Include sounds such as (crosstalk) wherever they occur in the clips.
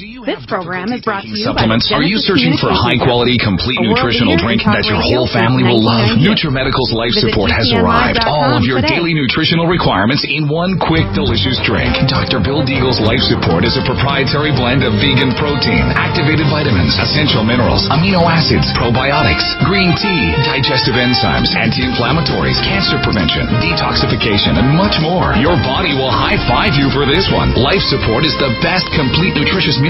This program is brought to you by supplements. Are you searching for a high quality, complete nutritional drink that your whole family will love? 1990. NutriMedical's Life Visit Support has arrived. All of your today. daily nutritional requirements in one quick, delicious drink. Dr. Bill Deagle's Life Support is a proprietary blend of vegan protein, activated vitamins, essential minerals, amino acids, probiotics, green tea, digestive enzymes, anti-inflammatories, cancer prevention, detoxification, and much more. Your body will high five you for this one. Life Support is the best complete nutritious meal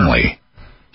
family.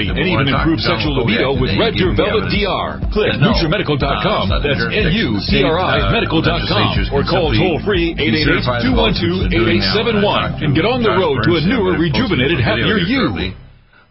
and even improve sexual libido with Red Deer Velvet DR. Click NutriMedical.com. That's N-U-T-R-I medical.com or call toll free 888-212-8871 and get on the road to a newer, rejuvenated, happier you.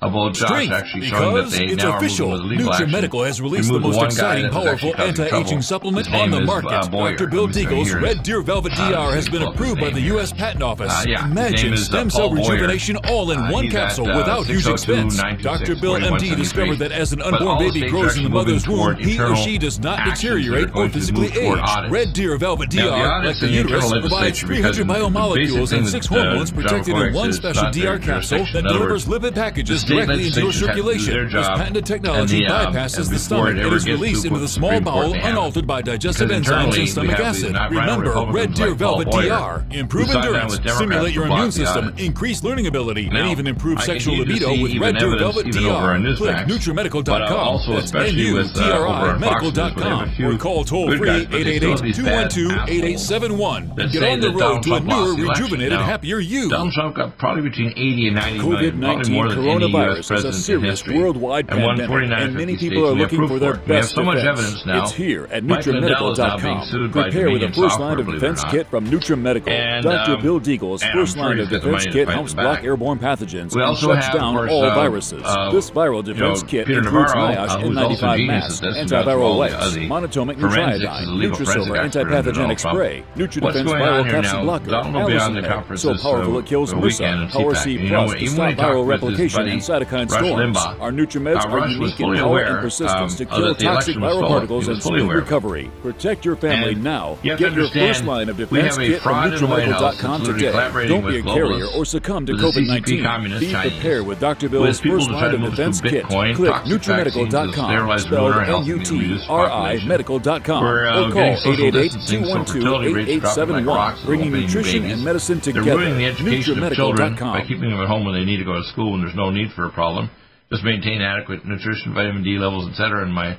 About Josh Strength, actually showing that because they it's now are official. moving with legal action. NutriMedical has released the most exciting, powerful anti-aging supplement on the is, market. uh, Boyer. Dr. Bill I'm just gonna Deagle's Red Deer Velvet uh, DR has been approved by the. U.S. Patent Office. Uh, yeah, Imagine is, uh, stem cell Boyer. rejuvenation all in Uh, one capsule at, uh, without huge expense. Dr. Bill MD discovered that as an unborn baby grows in the mother's womb, he or she does not are deteriorate or physically age. Red Deer Velvet DR, like the uterus, provides 300 biomolecules and six uh, hormones protected in one special DR capsule that delivers lipid packages directly into your legislations have to do circulation. This patented technology the, um, bypasses the stomach and is released into the small bowel they have it. unaltered by digestive enzymes and stomach acid. Remember, Red Deer Velvet DR. Improve who sat down endurance, stimulate your immune system, increase learning ability, and even improve sexual libido with Red Deer Velvet DR. Click Newsmax, uh, NutriMedical.com. That's with, uh, over N-U-T-R-I on Fox News, medical.com where they have a few or call toll free guys, but they still have these bad 888-212-8871 that and get on the road to a newer, rejuvenated, happier you. Donald Trump got probably between 80 and 90 million, probably more than any U.S. is a serious history. worldwide and pandemic, 149 and many people are states, we have looking for their it. We have best so much defense. evidence now. It's here at Mike Lindell is now being NutriMedical.com. Prepare with a first line of believe it or defense kit from NutriMedical. And, Dr. um, Bill Deagle's first line of he's got the defense kit helps block airborne pathogens and shuts down all uh, viruses. uh, this viral defense kit includes NIOSH uh, who's also N95 genius masks, at this, about antiviral wipes, uh, monotomic forensics nucleotide, is a legal forensic Nutrisilver, expert in antipathogen Donald Trump. spray, NutriDefense viral capsid blocker, Donald will be on the Allicin, conferences, so powerful it kills MRSA, Power C to stop viral replication and cytokine Rush storms. Limbaugh, Our Nutrimeds uh, are unique in power aware, and persistence um, to uh, kill toxic viral particles and speed recovery. Protect your family And now. you Get your first line of defense kit from fraud in the White House NutriMedical.com today. Don't be a carrier or succumb to with the CCP COVID-19. Be prepared with Dr. Bill's first line of defense kit. Bitcoin, Click NutriMedical.com, spelled donor health, and reduce N-U-T-R-I medical.com, uh, or call getting social distancing, so fertility rates dropping like 888-212-8871, bringing nutrition and medicine They're together. ruining the education of children by keeping them at home when they need to go to school when there's no need for a problem. Just maintain adequate nutrition, vitamin D levels, etc. And my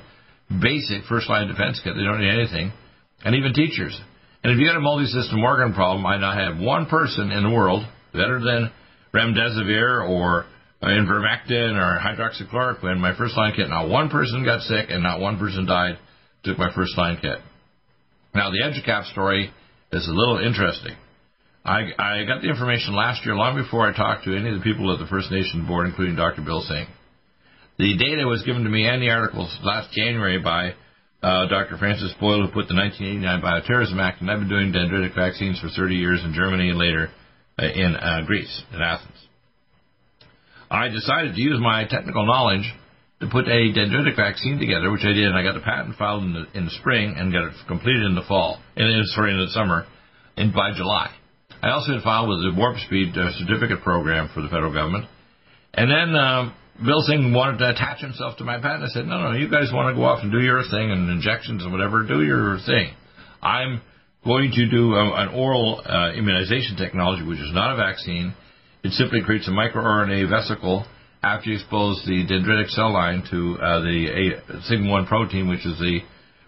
basic first line defense kit. They don't need anything. And even teachers. And if you got a multi-system organ problem, I now have one person in the world better than remdesivir or ivermectin or hydroxychloroquine. My first line kit. Not one person got sick and not one person died. Took my first line kit. Now the EduCap story is a little interesting. I, I got the information last year, long before I talked to any of the people at the First Nation board, including Dr. Bill Singh. The data was given to me and the articles last January by uh, Dr. Francis Boyle, who put the 1989 Bioterrorism Act, and I've been doing dendritic vaccines for 30 years in Germany and later uh, in uh, Greece, in Athens. I decided to use my technical knowledge to put a dendritic vaccine together, which I did, and I got the patent filed in the, in the spring and got it completed in the fall, and sorry, in the summer, and by July. I also had filed with the Warp Speed uh, certificate program for the federal government. And then um, Bill Singh wanted to attach himself to my patent. I said, no, no, you guys want to go off and do your thing and injections and whatever, do your thing. I'm going to do a, an oral uh, immunization technology, which is not a vaccine. It simply creates a microRNA vesicle after you expose the dendritic cell line to uh, the a, sigma-1 protein, which is the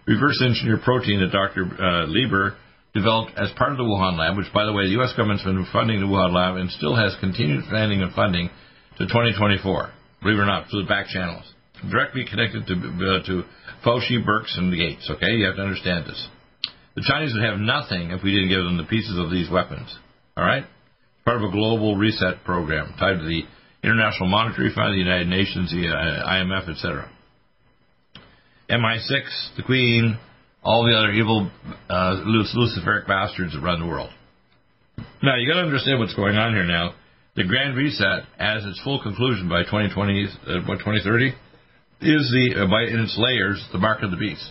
reverse engineered protein that Dr. Uh, Lieber developed as part of the Wuhan lab, which, by the way, the U.S. government's been funding the Wuhan lab and still has continued funding and funding to 2024. Believe it or not, through the back channels, directly connected to uh, to Fauci, Birx, and Gates. Okay, you have to understand this. The Chinese would have nothing if we didn't give them the pieces of these weapons. All right, part of a global reset program tied to the International Monetary Fund, the United Nations, the uh, IMF, etc. MI6, the Queen, all the other evil uh, Luciferic bastards run the world. Now, you got to understand what's going on here now. The Grand Reset, as its full conclusion by 2020, uh, what, 2030, is the, uh, by, in its layers, the mark of the beast.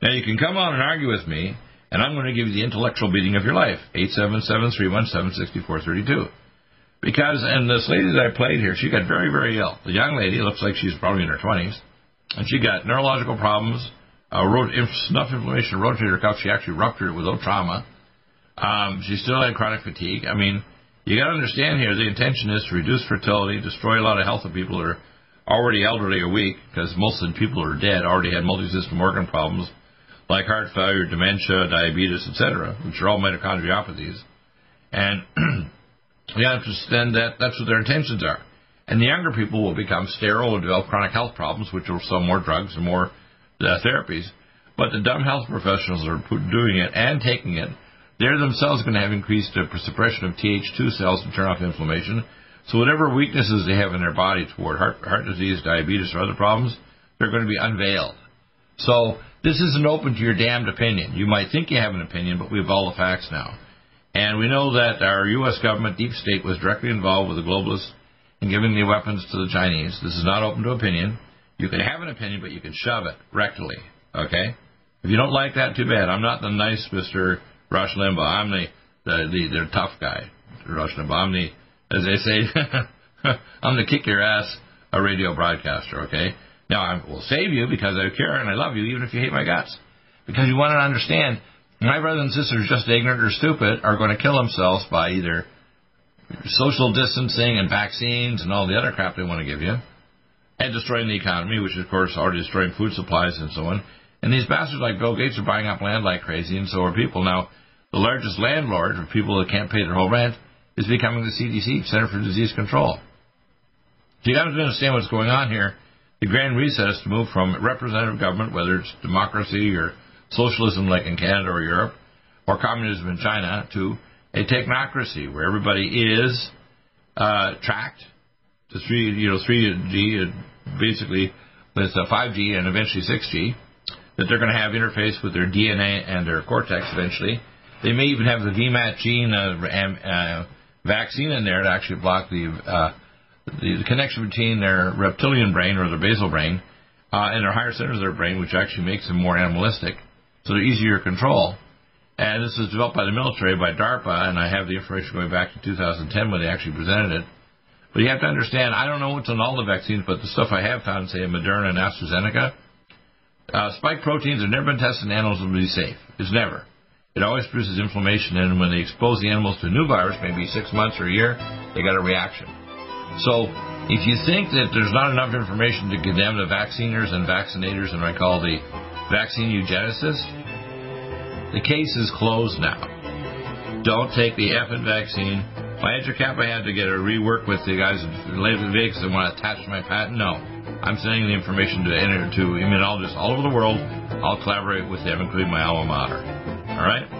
Now, you can come on and argue with me, and I'm going to give you the intellectual beating of your life. 877-317-6432. Because, and this lady that I played here, she got very, very ill. The young lady looks like she's probably in her 20s, and she got neurological problems, uh, rot- snuff inflammation, rotator cuff. She actually ruptured it without trauma. Um, she still had chronic fatigue. I mean, you got to understand here, the intention is to reduce fertility, destroy a lot of healthy people that are already elderly or weak, because most of the people who are dead already had multi-system organ problems like heart failure, dementia, diabetes, etc., which are all mitochondriopathies. And (clears throat) you have to understand that that's what their intentions are. And the younger people will become sterile and develop chronic health problems, which will sell more drugs and more therapies. But the dumb health professionals are doing it and taking it. They're themselves going to have increased uh, suppression of Th2 cells to turn off inflammation. So whatever weaknesses they have in their body toward heart, heart disease, diabetes, or other problems, they're going to be unveiled. So this isn't open to your damned opinion. You might think you have an opinion, but we have all the facts now. And we know that our U.S. government, deep state, was directly involved with the globalists in giving the weapons to the Chinese. This is not open to opinion. You can have an opinion, but you can shove it rectally. Okay? If you don't like that, too bad. I'm not the nice Mr. Rush Limbaugh. I'm the the the, the tough guy, Rush Limbaugh. I'm the, as they say, (laughs) I'm the kick your ass a radio broadcaster. Okay? Now I will save you because I care and I love you, even if you hate my guts. Because you want to understand, my brothers and sisters, just ignorant or stupid, are going to kill themselves by either social distancing and vaccines and all the other crap they want to give you, and destroying the economy, which of course already destroying food supplies and so on. And these bastards like Bill Gates are buying up land like crazy, and so are people. Now, the largest landlord for people that can't pay their whole rent is becoming the CDC, Center for Disease Control. So you got to understand what's going on here. The grand reset is to move from representative government, whether it's democracy or socialism like in Canada or Europe, or communism in China, to a technocracy where everybody is uh, tracked to three, you know, three G, basically with 5G and eventually 6G, that they're going to have interface with their DNA and their cortex eventually. They may even have the VMAT gene uh, uh, vaccine in there to actually block the, uh, the, connection between their reptilian brain or their basal brain uh, and their higher centers of their brain, which actually makes them more animalistic, so they're easier to control. And this was developed by the military, by DARPA, and I have the information going back to 2010 when they actually presented it. But you have to understand, I don't know what's on all the vaccines, but the stuff I have found, say, Moderna and AstraZeneca, uh, spike proteins have never been tested in animals to be safe. It's never. It always produces inflammation, and when they expose the animals to a new virus, maybe six months or a year, they got a reaction. So, if you think that there's not enough information to condemn the vacciners and vaccinators, and I call the vaccine eugenicists, the case is closed now. Don't take the effing vaccine. My Cap, I had to get a rework with the guys in Vegas that want to attach my patent. No. I'm sending the information to, to immunologists all over the world. I'll collaborate with them, including my alma mater. All right?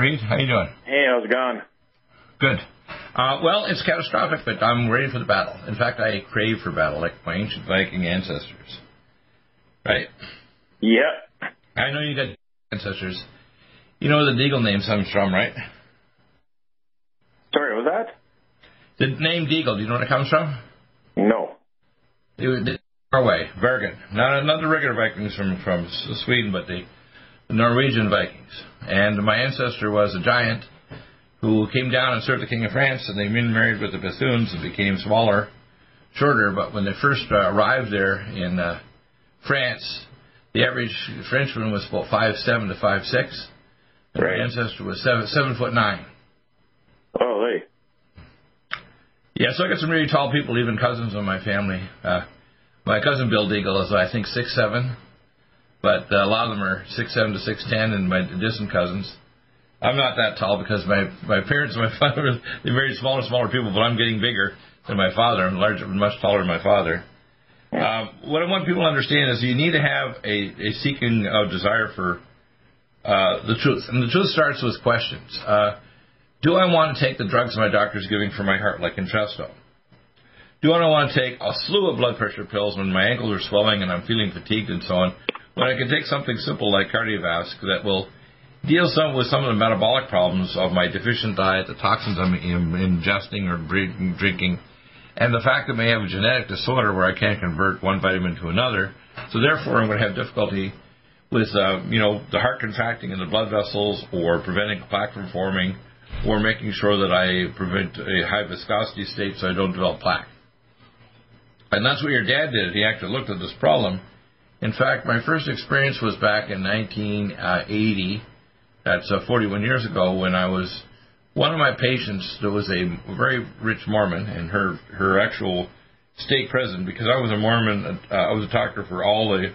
Hi, Fareed. How you doing? Hey, how's it going? Good. Uh, well, it's catastrophic, but I'm ready for the battle. In fact, I crave for battle, like my ancient Viking ancestors. Right? Yep. I know you got ancestors. You know where the Deagle name comes from, right? Sorry, what was that? The name Deagle, do you know where it comes from? No. It was Norway, Bergen. Not, not the regular Vikings from, from Sweden, but the, the Norwegian Vikings. And my ancestor was a giant who came down and served the King of France, and they married with the Bethunes and became smaller, shorter. But when they first uh, arrived there in uh, France, the average Frenchman was about five seven to five six. And Right. My ancestor was seven seven foot nine. Oh, hey. Yeah, so I got some really tall people, even cousins in my family. Uh, my cousin Bill Deagle is, I think, six seven, but uh, a lot of them are six seven to six ten, and my distant cousins. I'm not that tall because my my parents and my (laughs) father they're very smaller, smaller people, but I'm getting bigger than my father. I'm larger, much taller than my father. Um, what I want people to understand is you need to have a, a seeking of desire for uh, the truth, and the truth starts with questions. Uh, do I want to take the drugs my doctor's giving for my heart, like Entresto? Do I want to take a slew of blood pressure pills when my ankles are swelling and I'm feeling fatigued and so on, when I can take something simple like KardioVasc that will deal some with some of the metabolic problems of my deficient diet, the toxins I'm in- ingesting or drinking, drinking, and the fact that I may have a genetic disorder where I can't convert one vitamin to another. So therefore, I'm going to have difficulty with, uh, you know, the heart contracting in the blood vessels, or preventing plaque from forming, or making sure that I prevent a high viscosity state so I don't develop plaque. And that's what your dad did. He actually looked at this problem. In fact, my first experience was back in 1980. That's uh, 41 years ago when I was one of my patients. There was a very rich Mormon, and her her actual state president, because I was a Mormon. Uh, I was a doctor for all the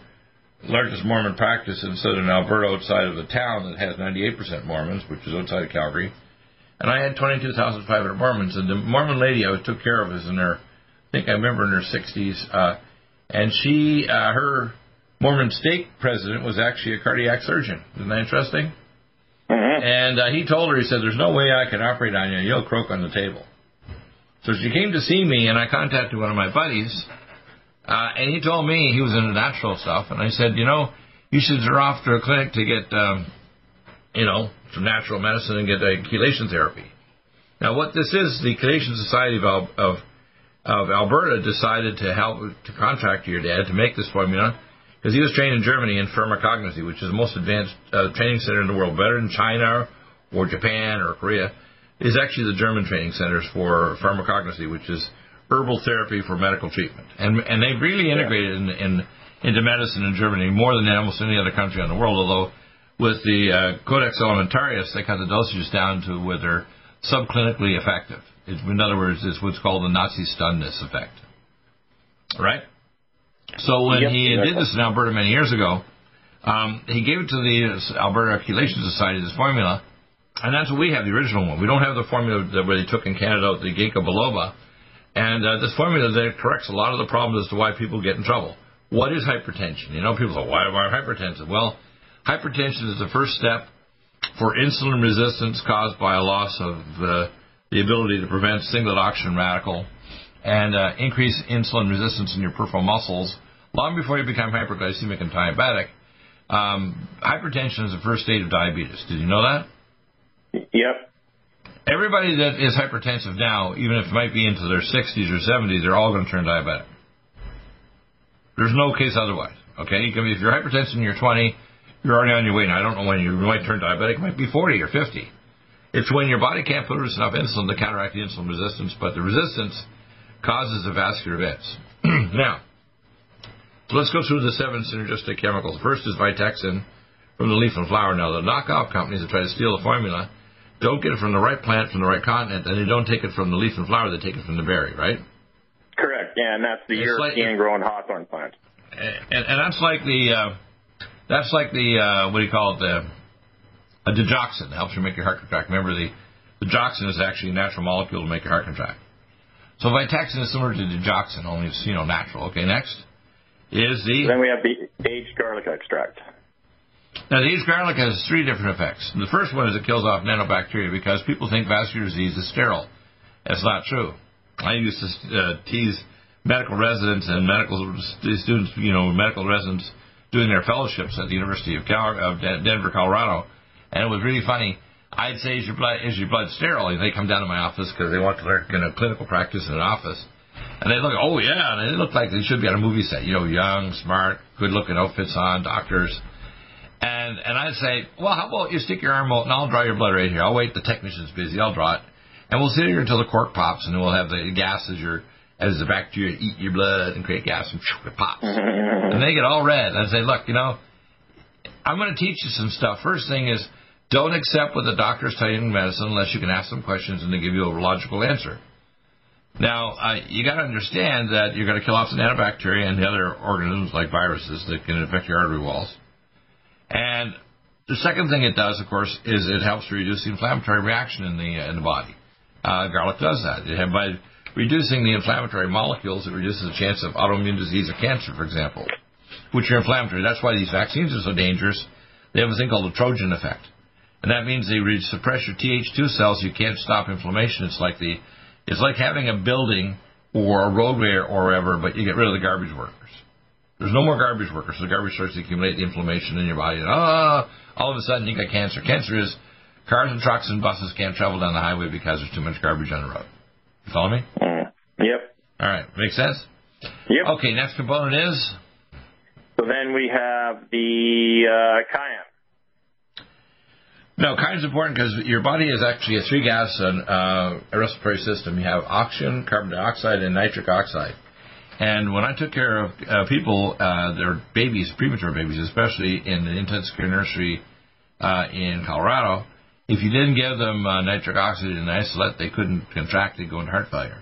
largest Mormon practice in southern Alberta, outside of the town that has 98% Mormons, which is outside of Calgary. And I had 22,500 Mormons, and the Mormon lady I took care of was in her, I think I remember in her 60s, uh, and she, uh, her Mormon stake president was actually a cardiac surgeon. Isn't that interesting? Mm-hmm. And uh, he told her, he said, "There's no way I can operate on you. You'll croak on the table." So she came to see me, and I contacted one of my buddies, uh, and he told me he was into natural stuff, and I said, "You know, you should go off to a clinic to get, um, you know, some natural medicine and get a chelation therapy." Now, what this is, the Chelation Society of, Al- of of Alberta decided to help to contract your dad to make this formula because he was trained in Germany in pharmacognosy, which is the most advanced uh, training center in the world, better than China or Japan or Korea. Is actually the German training centers for pharmacognosy, which is herbal therapy for medical treatment, and and they've really integrated in, in into medicine in Germany more than almost any other country in the world. Although with the uh, Codex Alimentarius, they cut the dosages down to where they're subclinically effective. It, in other words, it's what's called the Nazi stunness effect. Right? So when Yep, he did this in Alberta many years ago, um, he gave it to the Alberta Chelation Society, this formula, and that's what we have, the original one. We don't have the formula that where they took in Canada, the ginkgo biloba. And uh, this formula that corrects a lot of the problems as to why people get in trouble. What is hypertension? You know, people say, why am I hypertensive? Well, hypertension is the first step for insulin resistance caused by a loss of uh, the ability to prevent singlet oxygen radical and uh, increase insulin resistance in your peripheral muscles long before you become hyperglycemic and diabetic. Um, hypertension is the first stage of diabetes. Did you know that? Yep. Everybody that is hypertensive now, even if it might be into their 60s or 70s, they're all going to turn diabetic. There's no case otherwise. Okay, you can, if you're hypertensive and you're 20, you're already on your way. Now I don't know when you might turn diabetic. It might be 40 or 50. It's when your body can't produce enough insulin to counteract the insulin resistance, but the resistance causes of vascular events. (clears throat) now, let's go through the seven synergistic chemicals. First is Vitexin from the leaf and flower. Now, the knockoff companies that try to steal the formula don't get it from the right plant, from the right continent, and they don't take it from the leaf and flower, they take it from the berry, right? Correct. Yeah, and that's the It's like- European grown hawthorn plant. and, and that's like the uh, that's like the uh, what do you call it the a digoxin that helps you make your heart contract. Remember the the digoxin is actually a natural molecule to make your heart contract. So Vitexin is similar to digoxin, only it's you know natural. Okay, next is the Then we have the aged garlic extract. Now, the aged garlic has three different effects. The first one is it kills off nanobacteria because people think vascular disease is sterile. That's not true. I used to uh, tease medical residents and medical students, you know, medical residents doing their fellowships at the University of, Cal- of Denver, Colorado, and it was really funny. I'd say, "Is your blood is your blood sterile?" And they come down to my office because they want to learn in a clinical practice in an office, and they look, "Oh yeah," and they look like they should be on a movie set. You know, young, smart, good-looking outfits on, doctors. And and I'd say, well, how about you stick your arm out and I'll draw your blood right here. I'll wait. The technician's busy. I'll draw it, and we'll sit here until the cork pops, and we'll have the gas as your as the bacteria eat your blood and create gas, and it pops, (laughs) and they get all red. And I say, look, you know, I'm going to teach you some stuff. First thing is, don't accept what the doctors tell you in medicine unless you can ask them questions and they give you a logical answer. Now, uh, you got to understand that you're going to kill off the nanobacteria and the other organisms like viruses that can affect your artery walls. And the second thing it does, of course, is it helps reduce the inflammatory reaction in the in the body. Uh, garlic does that. It, by reducing the inflammatory molecules, it reduces the chance of autoimmune disease or cancer, for example, which are inflammatory. That's why these vaccines are so dangerous. They have a thing called the Trojan effect, and that means they suppress your Th2 cells. You can't stop inflammation. It's like the it's like having a building or a roadway or wherever, but you get rid of the garbage workers. There's no more garbage workers. So the garbage starts to accumulate the inflammation in your body. And ah, all of a sudden you got cancer. Cancer is cars and trucks and buses can't travel down the highway because there's too much garbage on the road. You follow me? Mm. Yep. All right. Makes sense? Yep. Okay, next component is? So then we have the uh, cayenne. No, cayenne's important because your body is actually a three gas uh, respiratory system. You have oxygen, carbon dioxide, and nitric oxide. And when I took care of uh, people, uh, their babies, premature babies, especially in an intensive care nursery uh, in Colorado, if you didn't give them uh, nitric oxide and isolate, they couldn't contract, they'd go into heart failure.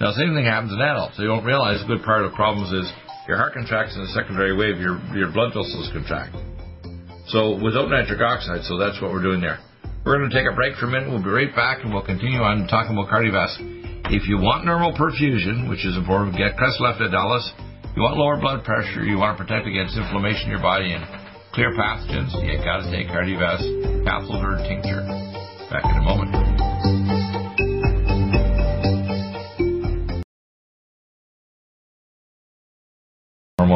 Now, the same thing happens in adults. They don't realize a good part of the problems is your heart contracts in the secondary wave, your, your blood vessels contract. So, without nitric oxide, so that's what we're doing there. We're going to take a break for a minute. We'll be right back and we'll continue on talking about cardiovascular. If you want normal perfusion, which is important, get crest left Dallas. You want lower blood pressure, you want to protect against inflammation in your body and clear pathogens, you got to take KardioVasc capsules tincture. Back in a moment.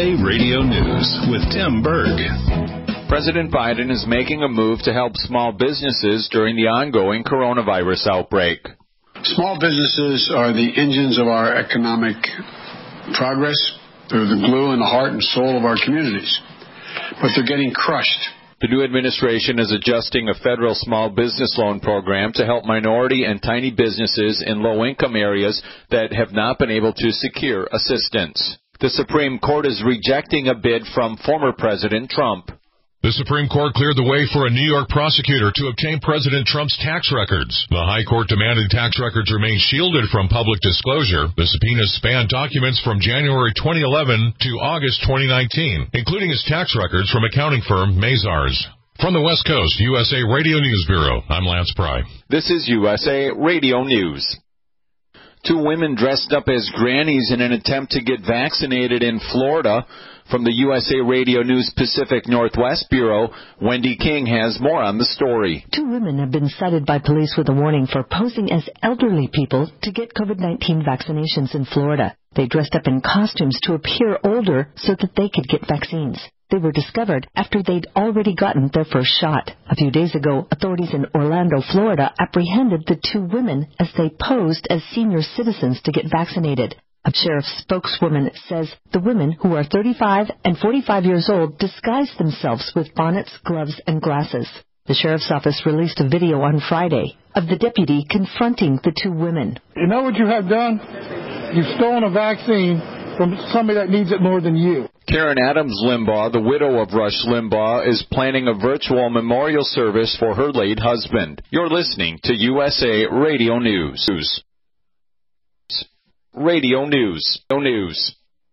USA Radio News with Tim Berg. President Biden is making a move to help small businesses during the ongoing coronavirus outbreak. Small businesses are the engines of our economic progress. They're the glue and the heart and soul of our communities. But they're getting crushed. The new administration is adjusting a federal small business loan program to help minority and tiny businesses in low income areas that have not been able to secure assistance. The Supreme Court is rejecting a bid from former President Trump. The Supreme Court cleared the way for a New York prosecutor to obtain President Trump's tax records. The High Court demanded tax records remain shielded from public disclosure. The subpoenas spanned documents from January 2011 to August 2019, including his tax records from accounting firm Mazars. From the West Coast, USA Radio News Bureau, I'm Lance Pry. This is USA Radio News. Two women dressed up as grannies in an attempt to get vaccinated in Florida. From the USA Radio News Pacific Northwest Bureau, Wendy King has more on the story. Two women have been cited by police with a warning for posing as elderly people to get COVID-19 vaccinations in Florida. They dressed up in costumes to appear older so that they could get vaccines. They were discovered after they'd already gotten their first shot. A few days ago, authorities in Orlando, Florida apprehended the two women as they posed as senior citizens to get vaccinated. A sheriff's spokeswoman says the women, who are 35 and 45 years old, disguised themselves with bonnets, gloves, and glasses. The sheriff's office released a video on Friday of the deputy confronting the two women. You know what you have done? You've stolen a vaccine from somebody that needs it more than you. Kathryn Adams Limbaugh, the widow of Rush Limbaugh, is planning a virtual memorial service for her late husband. You're listening to USA Radio News. Radio News. No News.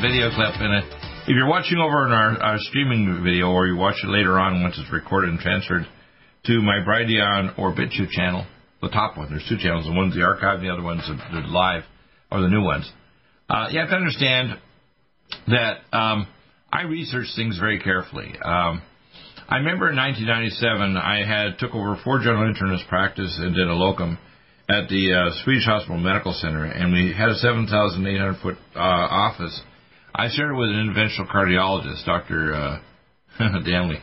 Video clip. And if you're watching over in our, our streaming video, or you watch it later on once it's recorded and transferred to my Brighteon or BitChute channel, the top one, there's two channels. The one's the archive, the other one's the, the live, or the new ones. Uh, you have to understand that um, I research things very carefully. Um, I remember in 1997, I had took over four general internist practice and did a locum at the uh, Swedish Hospital Medical Center, and we had a 7,800 foot uh, office I started with an interventional cardiologist, Dr. Uh, (laughs) Danley,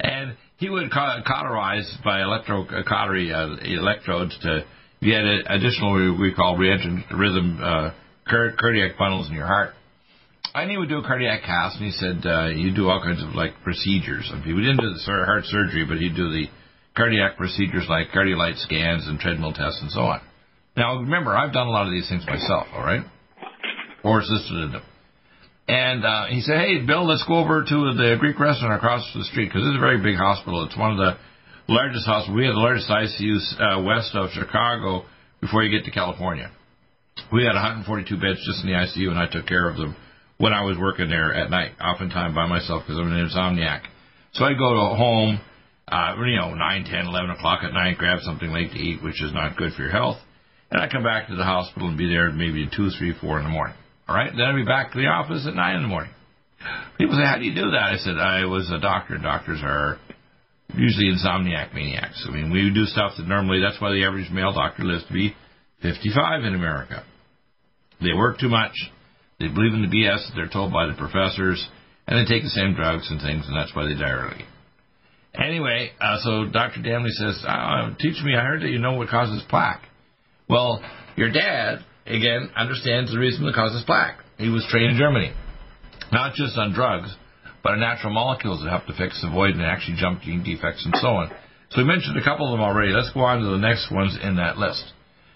and he would cauterize by electrocautery uh, electrodes to get additional we call reentrant rhythm uh, cardiac bundles in your heart. And he would do a cardiac cast, and he said uh, you do all kinds of like procedures. Mean, we didn't do the heart surgery, but he'd do the cardiac procedures like cardiolite scans and treadmill tests and so on. Now, remember, I've done a lot of these things myself, all right? Or assisted in them. And uh, he said, "Hey, Bill, let's go over to the Greek restaurant across the street because it's a very big hospital. It's one of the largest hospitals. We have the largest ICUs uh, west of Chicago before you get to California. We had 142 beds just in the ICU, and I took care of them when I was working there at night, oftentimes by myself because I'm an insomniac. So I'd go to home, uh, you know, 9, 10, 11 o'clock at night, grab something late to eat, which is not good for your health, and I'd come back to the hospital and be there maybe 2, 3, 4 in the morning. All right, then I'd be back to the office at nine in the morning. People say, "How do you do that?" I said, "I was a doctor. Doctors are usually insomniac maniacs. I mean, we do stuff that normally that's why the average male doctor lives to be 55 in America. They work too much. They believe in the BS that they're told by the professors, and they take the same drugs and things, and that's why they die early." Anyway, uh, so Dr. Danley says, uh, "Teach me. I heard that you know what causes plaque." Well, your dad again, understands the reason that causes plaque. He was trained in Germany, not just on drugs, but on natural molecules that help to fix the void and actually jump gene defects and so on. So we mentioned a couple of them already. Let's go on to the next ones in that list.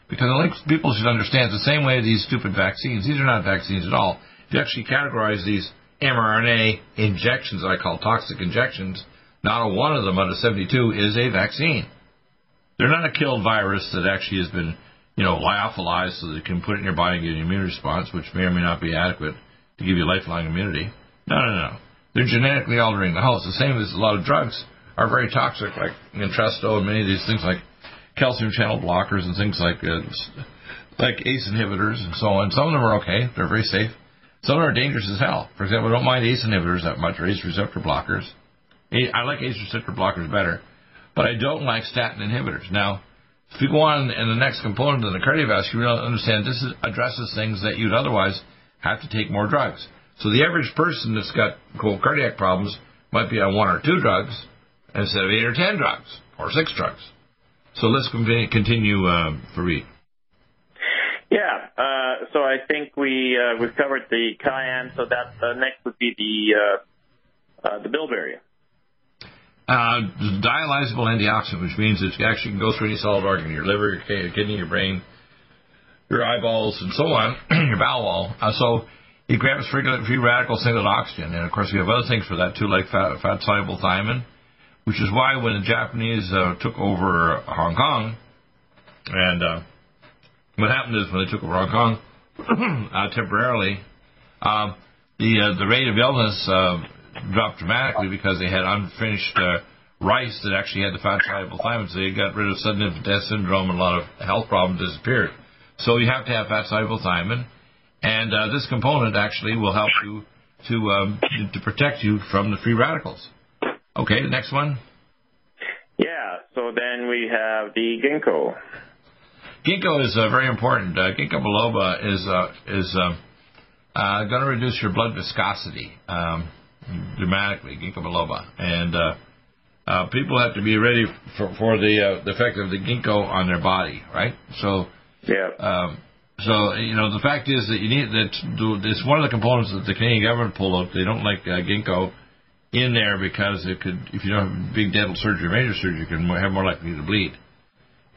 Because I think people should understand the same way these stupid vaccines, these are not vaccines at all. You actually categorize these mRNA injections that I call toxic injections, not a one of them out of 72 is a vaccine. They're not a killed virus that actually has been you know, lyophilized so that it can put it in your body and get an immune response, which may or may not be adequate to give you lifelong immunity. No, no, no. They're genetically altering the host. The same as a lot of drugs are very toxic, like Entresto and many of these things like calcium channel blockers and things like uh, like ACE inhibitors and so on. Some of them are okay; they're very safe. Some of them are dangerous as hell. For example, I don't mind ACE inhibitors that much, or ACE receptor blockers. I like ACE receptor blockers better, but I don't like statin inhibitors. Now, if you go on in the next component of the cardiovascular, you understand this is, addresses things that you'd otherwise have to take more drugs. So the average person that's got quote cardiac problems might be on one or two drugs instead of eight or ten drugs or six drugs. So let's continue, uh, Fareed. Yeah, uh, so I think we uh, we've covered the cayenne. So that uh, next would be the uh, uh, the bilberry. Uh, dialyzable antioxidant, which means it actually can go through any solid organ, your liver, your kidney, your brain, your eyeballs, and so on, (clears throat) your bowel wall. Uh, so it grabs free, free radical single oxygen, and of course we have other things for that too, like fat, fat soluble thiamine, which is why when the Japanese uh, took over Hong Kong, and uh, what happened is when they took over Hong Kong (clears throat) uh, temporarily, um, the uh, the rate of illness uh, dropped dramatically because they had unfinished uh, rice that actually had the fat soluble thiamine. So they got rid of sudden infant death syndrome and a lot of health problems disappeared. So you have to have fat soluble thiamine, and uh, this component actually will help you to um, to protect you from the free radicals. Okay, the next one. Yeah. So then we have the ginkgo. Ginkgo is uh, very important. Uh, ginkgo biloba is uh, is uh, uh, going to reduce your blood viscosity. Um, dramatically, ginkgo biloba, and uh, uh, people have to be ready for, for the uh, the effect of the ginkgo on their body, right? So, yeah. Um, so you know the fact is that you need that it's one of the components that the Canadian government pulled out. They don't like uh, ginkgo in there because it could, if you don't have big dental surgery or major surgery, you can have more likely to bleed.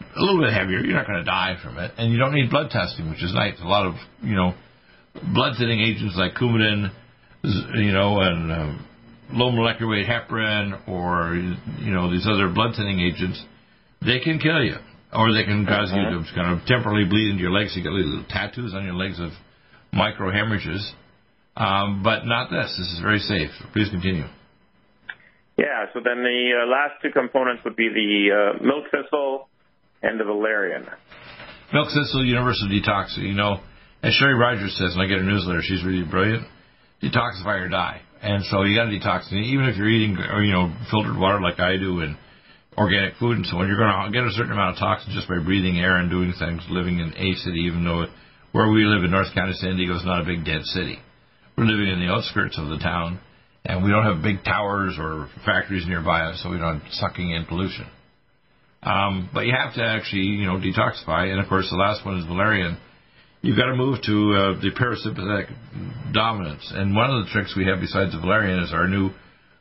A little bit heavier, you're not going to die from it, and you don't need blood testing, which is nice. A lot of you know blood thinning agents like Coumadin you know, and uh, low molecular weight heparin or you know these other blood thinning agents, they can kill you, or they can cause you to kind of temporarily bleed into your legs. You get little tattoos on your legs of micro hemorrhages, um, but not this. This is very safe. Please continue. Yeah. So then the uh, last two components would be the uh, milk thistle and the valerian. Milk thistle universal detox. You know, as Sherry Rogers says, and I get her newsletter, she's really brilliant detoxify or die. And so you got to detox. And even if you're eating, you know, filtered water like I do and organic food and so on, you're going to get a certain amount of toxins just by breathing air and doing things, living in a city, even though where we live in North County, San Diego is not a big dead city. We're living in the outskirts of the town, and we don't have big towers or factories nearby us, so we're not sucking in pollution. Um, but you have to actually, you know, detoxify. And of course, the last one is valerian you've got to move to uh, the parasympathetic dominance. And one of the tricks we have besides the valerian is our new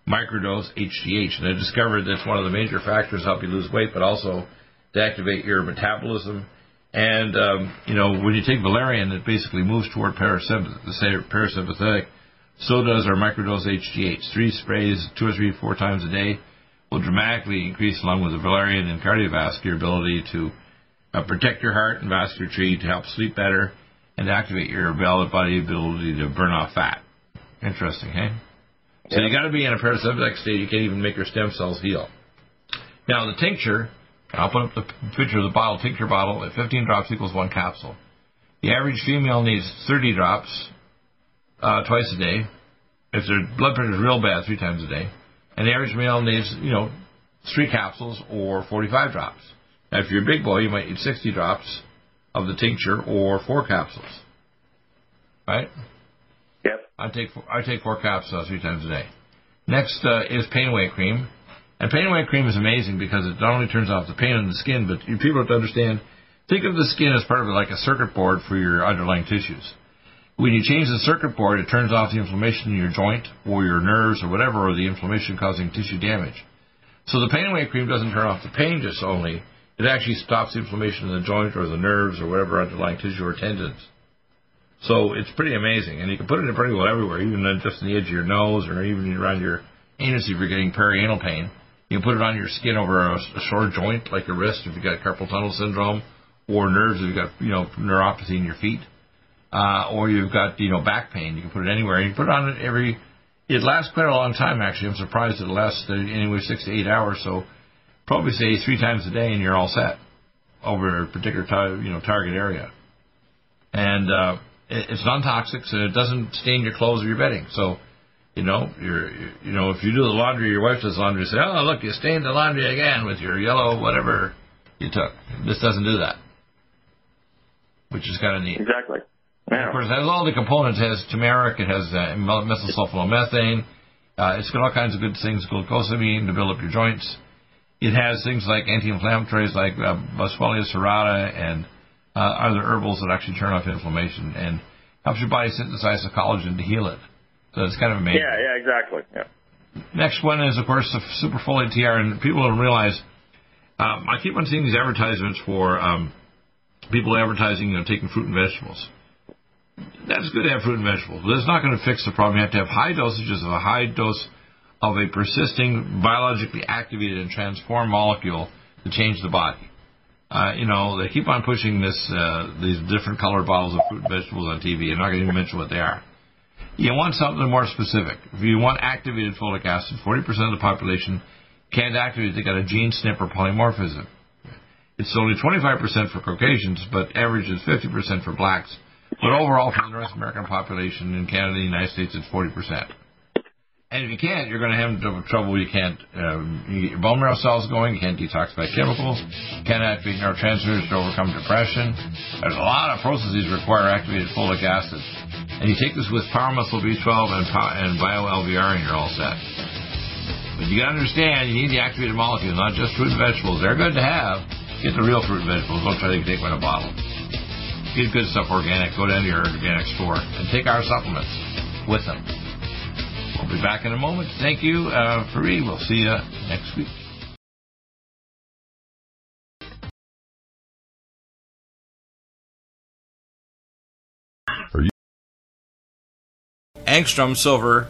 microdose HGH. And I discovered that's one of the major factors help you lose weight, but also to activate your metabolism. And, um, you know, when you take valerian, it basically moves toward parasympathetic. So does our microdose HGH. Three sprays, two or three, four times a day, will dramatically increase, along with the valerian and cardiovascular ability to uh, protect your heart and vascular tree to help sleep better, and activate your body ability to burn off fat. Interesting, hey? So you got to be in a parasympathetic state. You can't even make your stem cells heal. Now the tincture, I'll put up the picture of the bottle. Tincture bottle at 15 drops equals one capsule. The average female needs 30 drops uh, twice a day. If their blood pressure is real bad, three times a day. And the average male needs, you know, three capsules or 45 drops. Now, if you're a big boy, you might need 60 drops of the tincture or four capsules. Right? Yep. I take four, I take four capsules three times a day. Next uh, is pain away cream. And pain away cream is amazing because it not only turns off the pain in the skin, but people have to understand, think of the skin as part of it like a circuit board for your underlying tissues. When you change the circuit board, it turns off the inflammation in your joint or your nerves or whatever, or the inflammation causing tissue damage. So the pain away cream doesn't turn off the pain just only, it actually stops inflammation in the joint or the nerves or whatever underlying tissue or tendons. So it's pretty amazing, and you can put it in pretty well everywhere, even just in the edge of your nose or even around your anus if you're getting perianal pain. You can put it on your skin over a, a sore joint like your wrist if you've got carpal tunnel syndrome, or nerves if you've got you know neuropathy in your feet, uh, or you've got you know back pain. You can put it anywhere. You can put it on it every. It lasts quite a long time actually. I'm surprised it lasts uh, anyway six to eight hours. So probably say three times a day and you're all set. over a particular you know target area, and uh, it, it's non-toxic, so it doesn't stain your clothes or your bedding. So, you know, you're, you know, if you do the laundry, your wife does the laundry, say, oh look, you stained the laundry again with your yellow whatever you took. This doesn't do that, which is kind of neat. Exactly. Yeah. Of course, it has all the components. It has turmeric. It has uh, methylsulfonylmethane. Uh, it's got all kinds of good things, glucosamine to build up your joints. It has things like anti-inflammatories like uh, Boswellia serrata and uh, other herbals that actually turn off inflammation and helps your body synthesize the collagen to heal it. So it's kind of amazing. Yeah, yeah, exactly. Yeah. Next one is, of course, the Superfolate TR, and people don't realize. Um, I keep on seeing these advertisements for um, people advertising, you know, taking fruit and vegetables. That's good to have fruit and vegetables, but it's not going to fix the problem. You have to have high dosages of a high dose of a persisting, biologically activated and transformed molecule to change the body. Uh, you know, they keep on pushing this uh, these different colored bottles of fruit and vegetables on TV. I'm not going to even mention what they are. You want something more specific. If you want activated folic acid, 40% of the population can't activate. They got a gene SNP or polymorphism. It's only 25% for Caucasians, but average is 50% for blacks. But overall, for the North American population in Canada and the United States, it's 40%. And if you can't, you're going to have trouble. You can't um, your bone marrow cells going. You can't detoxify chemicals. Can't activate neurotransmitters to overcome depression. There's a lot of processes require activated folic acid. And you take this with Power Methyl B12 and, and Bio LVR, and you're all set. But you got to understand, you need the activated molecules, not just fruit and vegetables. They're good to have. Get the real fruit and vegetables. Don't try to take one in a bottle. Get good stuff organic. Go down to your organic store and take our supplements with them. We'll be back in a moment. Thank you, uh, Fareed. We'll see you next week. Angstrom silver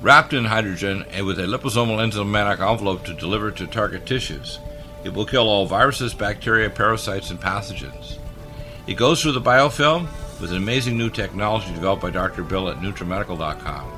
wrapped in hydrogen and with a liposomal enzymatic envelope to deliver to target tissues. It will kill all viruses, bacteria, parasites, and pathogens. It goes through the biofilm with an amazing new technology developed by Dr. Bill at NutriMedical.com.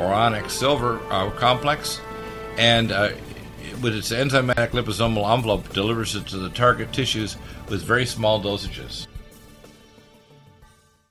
or silver uh, complex, and uh, with its enzymatic liposomal envelope delivers it to the target tissues with very small dosages.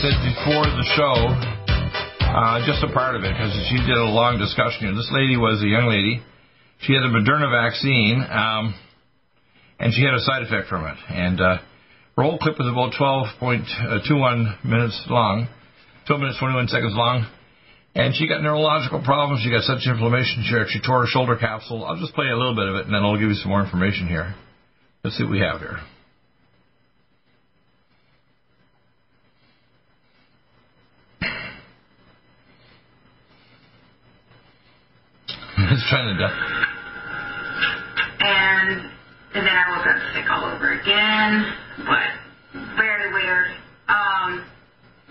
said before the show, uh, just a part of it, because she did a long discussion here. This lady was a young lady. She had a Moderna vaccine, um, and she had a side effect from it. And uh, her whole clip was about 12.21 minutes long, 12 minutes 21 seconds long. And she got neurological problems. She got such inflammation. She actually tore her shoulder capsule. I'll just play a little bit of it, and then I'll give you some more information here. Let's see what we have here. (laughs) He's trying to die. And, and then I woke up sick all over again. But very weird. Um,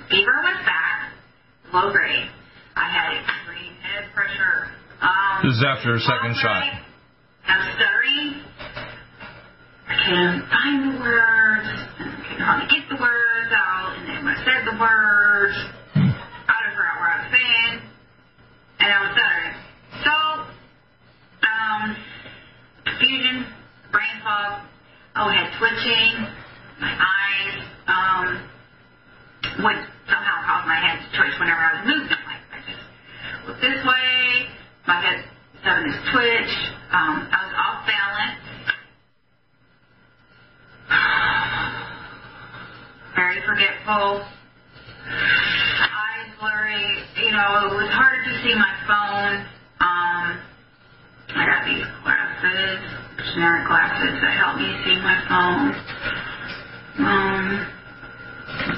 fever was bad, low grade. I had extreme head pressure. Um, this is after her second shot. I'm stuttering. I can't find the words. I can hardly get the words out. And then when I said the words, I don't know where I was saying. And I was stuttering. Um, confusion, brain fog, oh, head twitching, my eyes, um, would somehow cause my head to twitch whenever I was moving. Like, I just look this way, my head suddenly twitch, um, I was off balance. (sighs) Very forgetful. Eyes blurry. You know, it was harder to see my phone. Um, I got these glasses, generic glasses that help me see my phone. Um,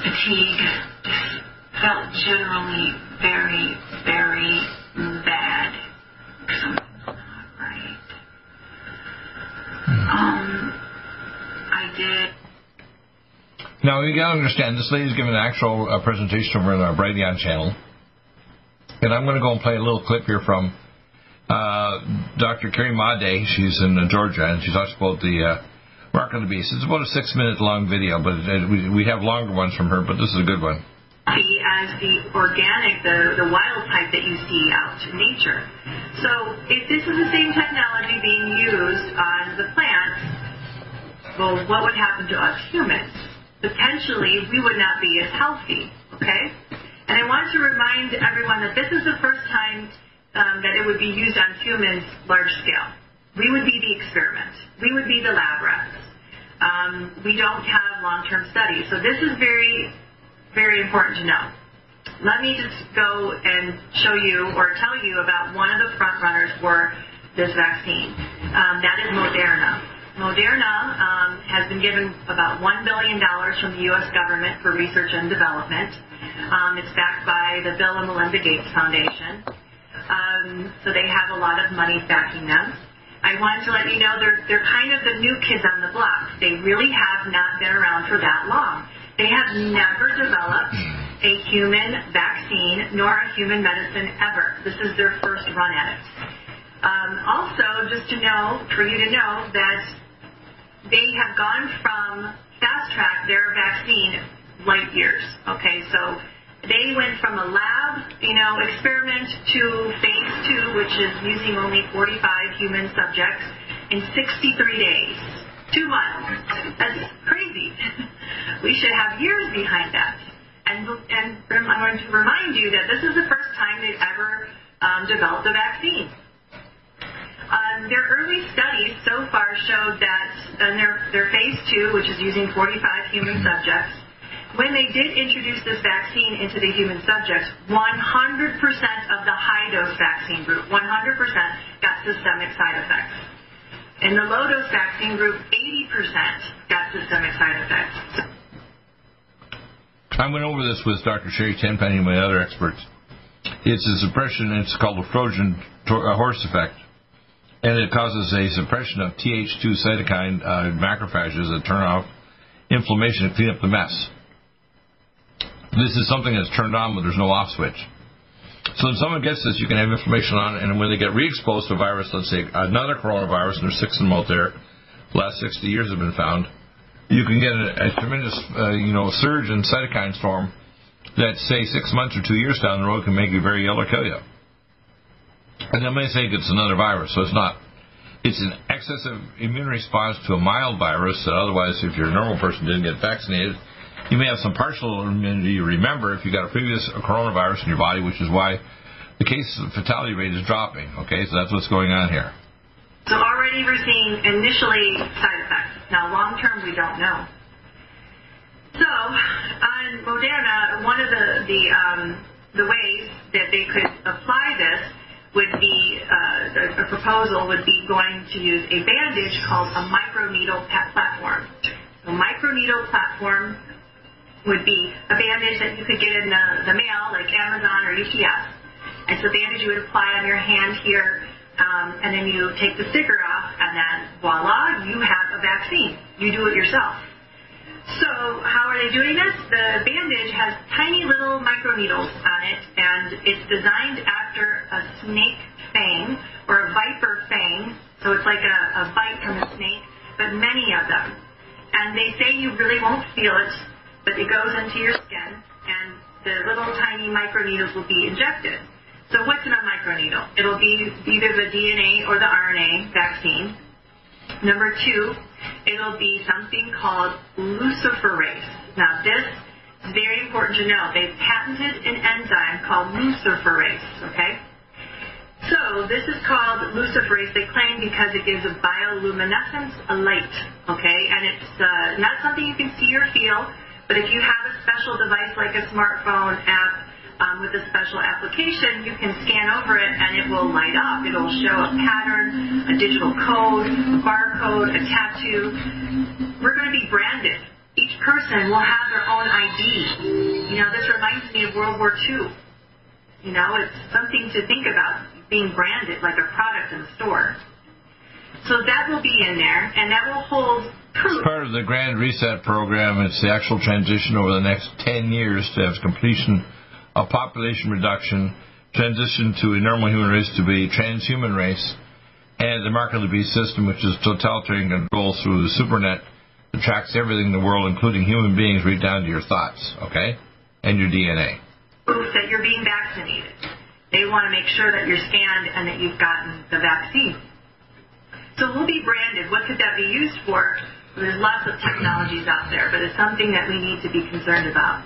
fatigue just felt generally very, very bad. Right. Um, I did. Now you gotta understand, this lady's giving an actual uh, presentation over on our Brighteon channel, and I'm to go and play a little clip here from uh, Dr. Carrie Madej. She's in uh, Georgia, and she talks about the uh, mark of the beast. It's about a six-minute long video, but it, we, we have longer ones from her, but this is a good one. As the organic, the, the wild type that you see out in nature. So if this is the same technology being used on the plants, well, what would happen to us humans? Potentially, we would not be as healthy, okay? And I want to remind everyone that this is the first time um, that it would be used on humans large scale. We would be the experiment. We would be the lab rats. Um, we don't have long-term studies. So this is very, very important to know. Let me just go and show you or tell you about one of the front runners for this vaccine. Um, that is Moderna. Moderna um, has been given about $1 billion from the U.S. government for research and development. Um, it's backed by the Bill and Melinda Gates Foundation. Um, so they have a lot of money backing them. I wanted to let you know they're, they're kind of the new kids on the block. They really have not been around for that long. They have never developed a human vaccine nor a human medicine ever. This is their first run at it. Um, also, just to know, for you to know, that they have gone from fast track their vaccine light years. Okay, so they went from a lab, you know, experiment to phase two, which is using only 45 human subjects in 63 days. Two months. That's crazy. (laughs) we should have years behind that. And, and I want to remind you that this is the first time they've ever um, develop the vaccine. Um, their early studies so far showed that in their, their phase two, which is using 45 human subjects, when they did introduce this vaccine into the human subjects, 100% of the high dose vaccine group, 100% got systemic side effects. In the low dose vaccine group, 80% got systemic side effects. I went over this with Dr. Sherri Tenpenny and my other experts. It's a suppression, it's called a Trojan horse effect and it causes a suppression of Th2 cytokine uh, macrophages that turn off inflammation and clean up the mess. This is something that's turned on, but there's no off switch. So when someone gets this, you can have inflammation on it, and when they get re-exposed to a virus, let's say another coronavirus, and there's six of them out there, the last 60 years have been found, you can get a, a tremendous, uh, you know, surge in cytokine storm that, say, six months or two years down the road can make you very ill or kill you. And they may think it's another virus, so it's not. It's an excessive immune response to a mild virus that otherwise, if you're a normal person didn't get vaccinated, you may have some partial immunity. Remember, if you got a previous coronavirus in your body, which is why the case fatality rate is dropping. Okay, so that's what's going on here. So already we're seeing initially side effects. Now long term, we don't know. So on Moderna, one of the the um, the ways that they could apply this would be uh, a proposal would be going to use a bandage called a microneedle platform. A microneedle platform would be a bandage that you could get in the, the mail, like Amazon or UPS. It's a bandage you would apply on your hand here, um, and then you take the sticker off, and then voila, you have a vaccine. You do it yourself. So how are they doing this? The bandage has tiny little microneedles on it, and it's designed after a snake fang or a viper fang. So it's like a, a bite from a snake, but many of them. And they say you really won't feel it, but it goes into your skin, and the little tiny microneedles will be injected. So what's in a microneedle? It'll be either the DNA or the RNA vaccine. Number two, it'll be something called luciferase. Now, this is very important to know. They've patented an enzyme called luciferase, okay? So, this is called luciferase, they claim, because it gives a bioluminescence, a light, okay? And it's uh, not something you can see or feel, but if you have a special device like a smartphone app, um, with a special application, you can scan over it and it will light up. It'll show a pattern, a digital code, a barcode, a tattoo. We're going to be branded. Each person will have their own ID. You know, this reminds me of World War II. You know, it's something to think about, being branded like a product in the store. So that will be in there, and that will hold As part of the Grand Reset program, it's the actual transition over the next 10 years to have completion of population reduction, transition to a normal human race to be transhuman race, and the mark of the beast system, which is totalitarian control through the supernet that tracks everything in the world, including human beings, right down to your thoughts, okay, and your DNA. That you're being vaccinated. They want to make sure that you're scanned and that you've gotten the vaccine. So we'll be branded. What could that be used for? There's lots of technologies out there, but it's something that we need to be concerned about.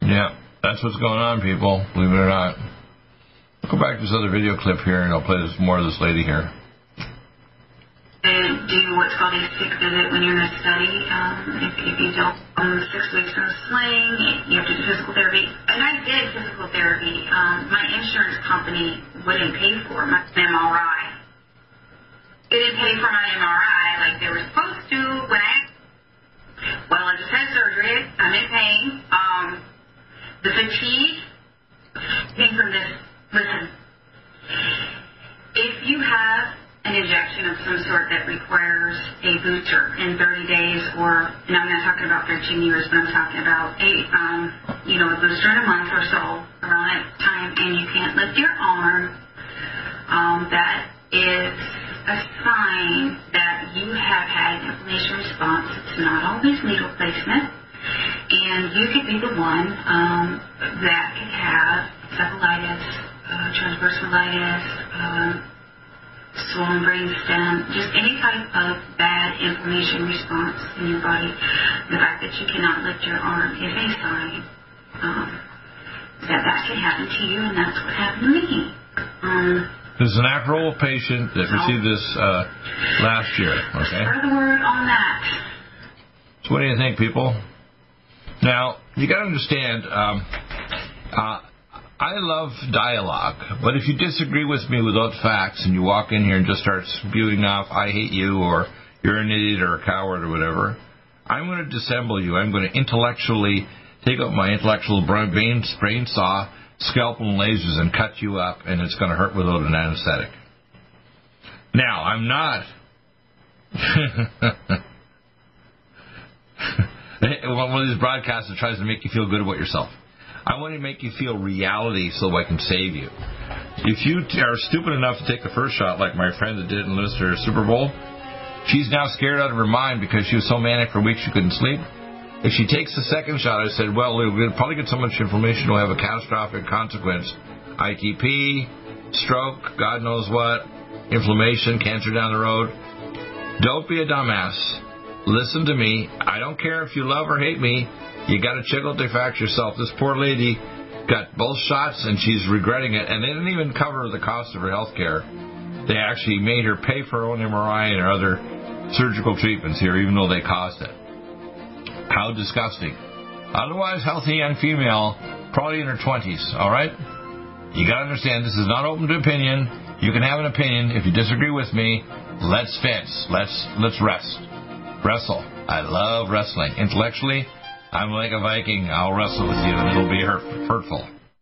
Yeah, that's what's going on, people. Believe it or not. I'll Go back to this other video clip here, and I'll play this more of this lady here. Do what's called a sick visit when you're in a study. Um, if, if you don't um, six weeks in a sling, you have to do physical therapy. And I did physical therapy. Um, my insurance company wouldn't pay for my MRI. They didn't pay for my MRI like they were supposed to when I well, I just had surgery. I'm in pain. Um, the fatigue came from this. Listen, if you have an injection of some sort that requires a booster in 30 days, or, and I'm not talking about 13 years, but I'm talking about a, um, you know, a booster in a month or so around that time, and you can't lift your arm, um, that is a sign that you have had an inflammation response. It's not always needle placement. And you could be the one um, that could have encephalitis, uh, transverse myelitis, uh, swollen brain stem, just any type of bad inflammation response in your body. The fact that you cannot lift your arm is a sign. Um, that that could happen to you, and that's what happened to me. Um, This is an Acro patient that received this uh, last year. Okay. spread the word on that. So what do you think, people? Now you got to understand. Um, uh, I love dialogue, but if you disagree with me without facts and you walk in here and just start spewing off, "I hate you" or "You're an idiot" or a coward or whatever, I'm going to dissemble you. I'm going to intellectually take out my intellectual brain, brain saw, scalpel and lasers, and cut you up, and it's going to hurt without an anesthetic. Now, I'm not. (laughs) One of these broadcasts that tries to make you feel good about yourself. I want to make you feel reality so I can save you. If you are stupid enough to take the first shot, like my friend that did in Lister Super Bowl, she's now scared out of her mind because she was so manic for weeks she couldn't sleep. If she takes the second shot, I said, well, we'll probably get so much information will have a catastrophic consequence. ITP, stroke, God knows what, inflammation, cancer down the road. Don't be a dumbass. Listen to me. I don't care if you love or hate me. You got to check out the facts yourself. This poor lady got both shots and she's regretting it. And they didn't even cover the cost of her health care. They actually made her pay for her own MRI and her other surgical treatments here, even though they cost it. How disgusting. Otherwise, healthy young female, probably in her 20s, all right? You got to understand, this is not open to opinion. You can have an opinion. If you disagree with me, let's fence. Let's let's rest. Wrestle. I love wrestling. Intellectually, I'm like a Viking. I'll wrestle with you, and it'll be hurtful.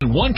One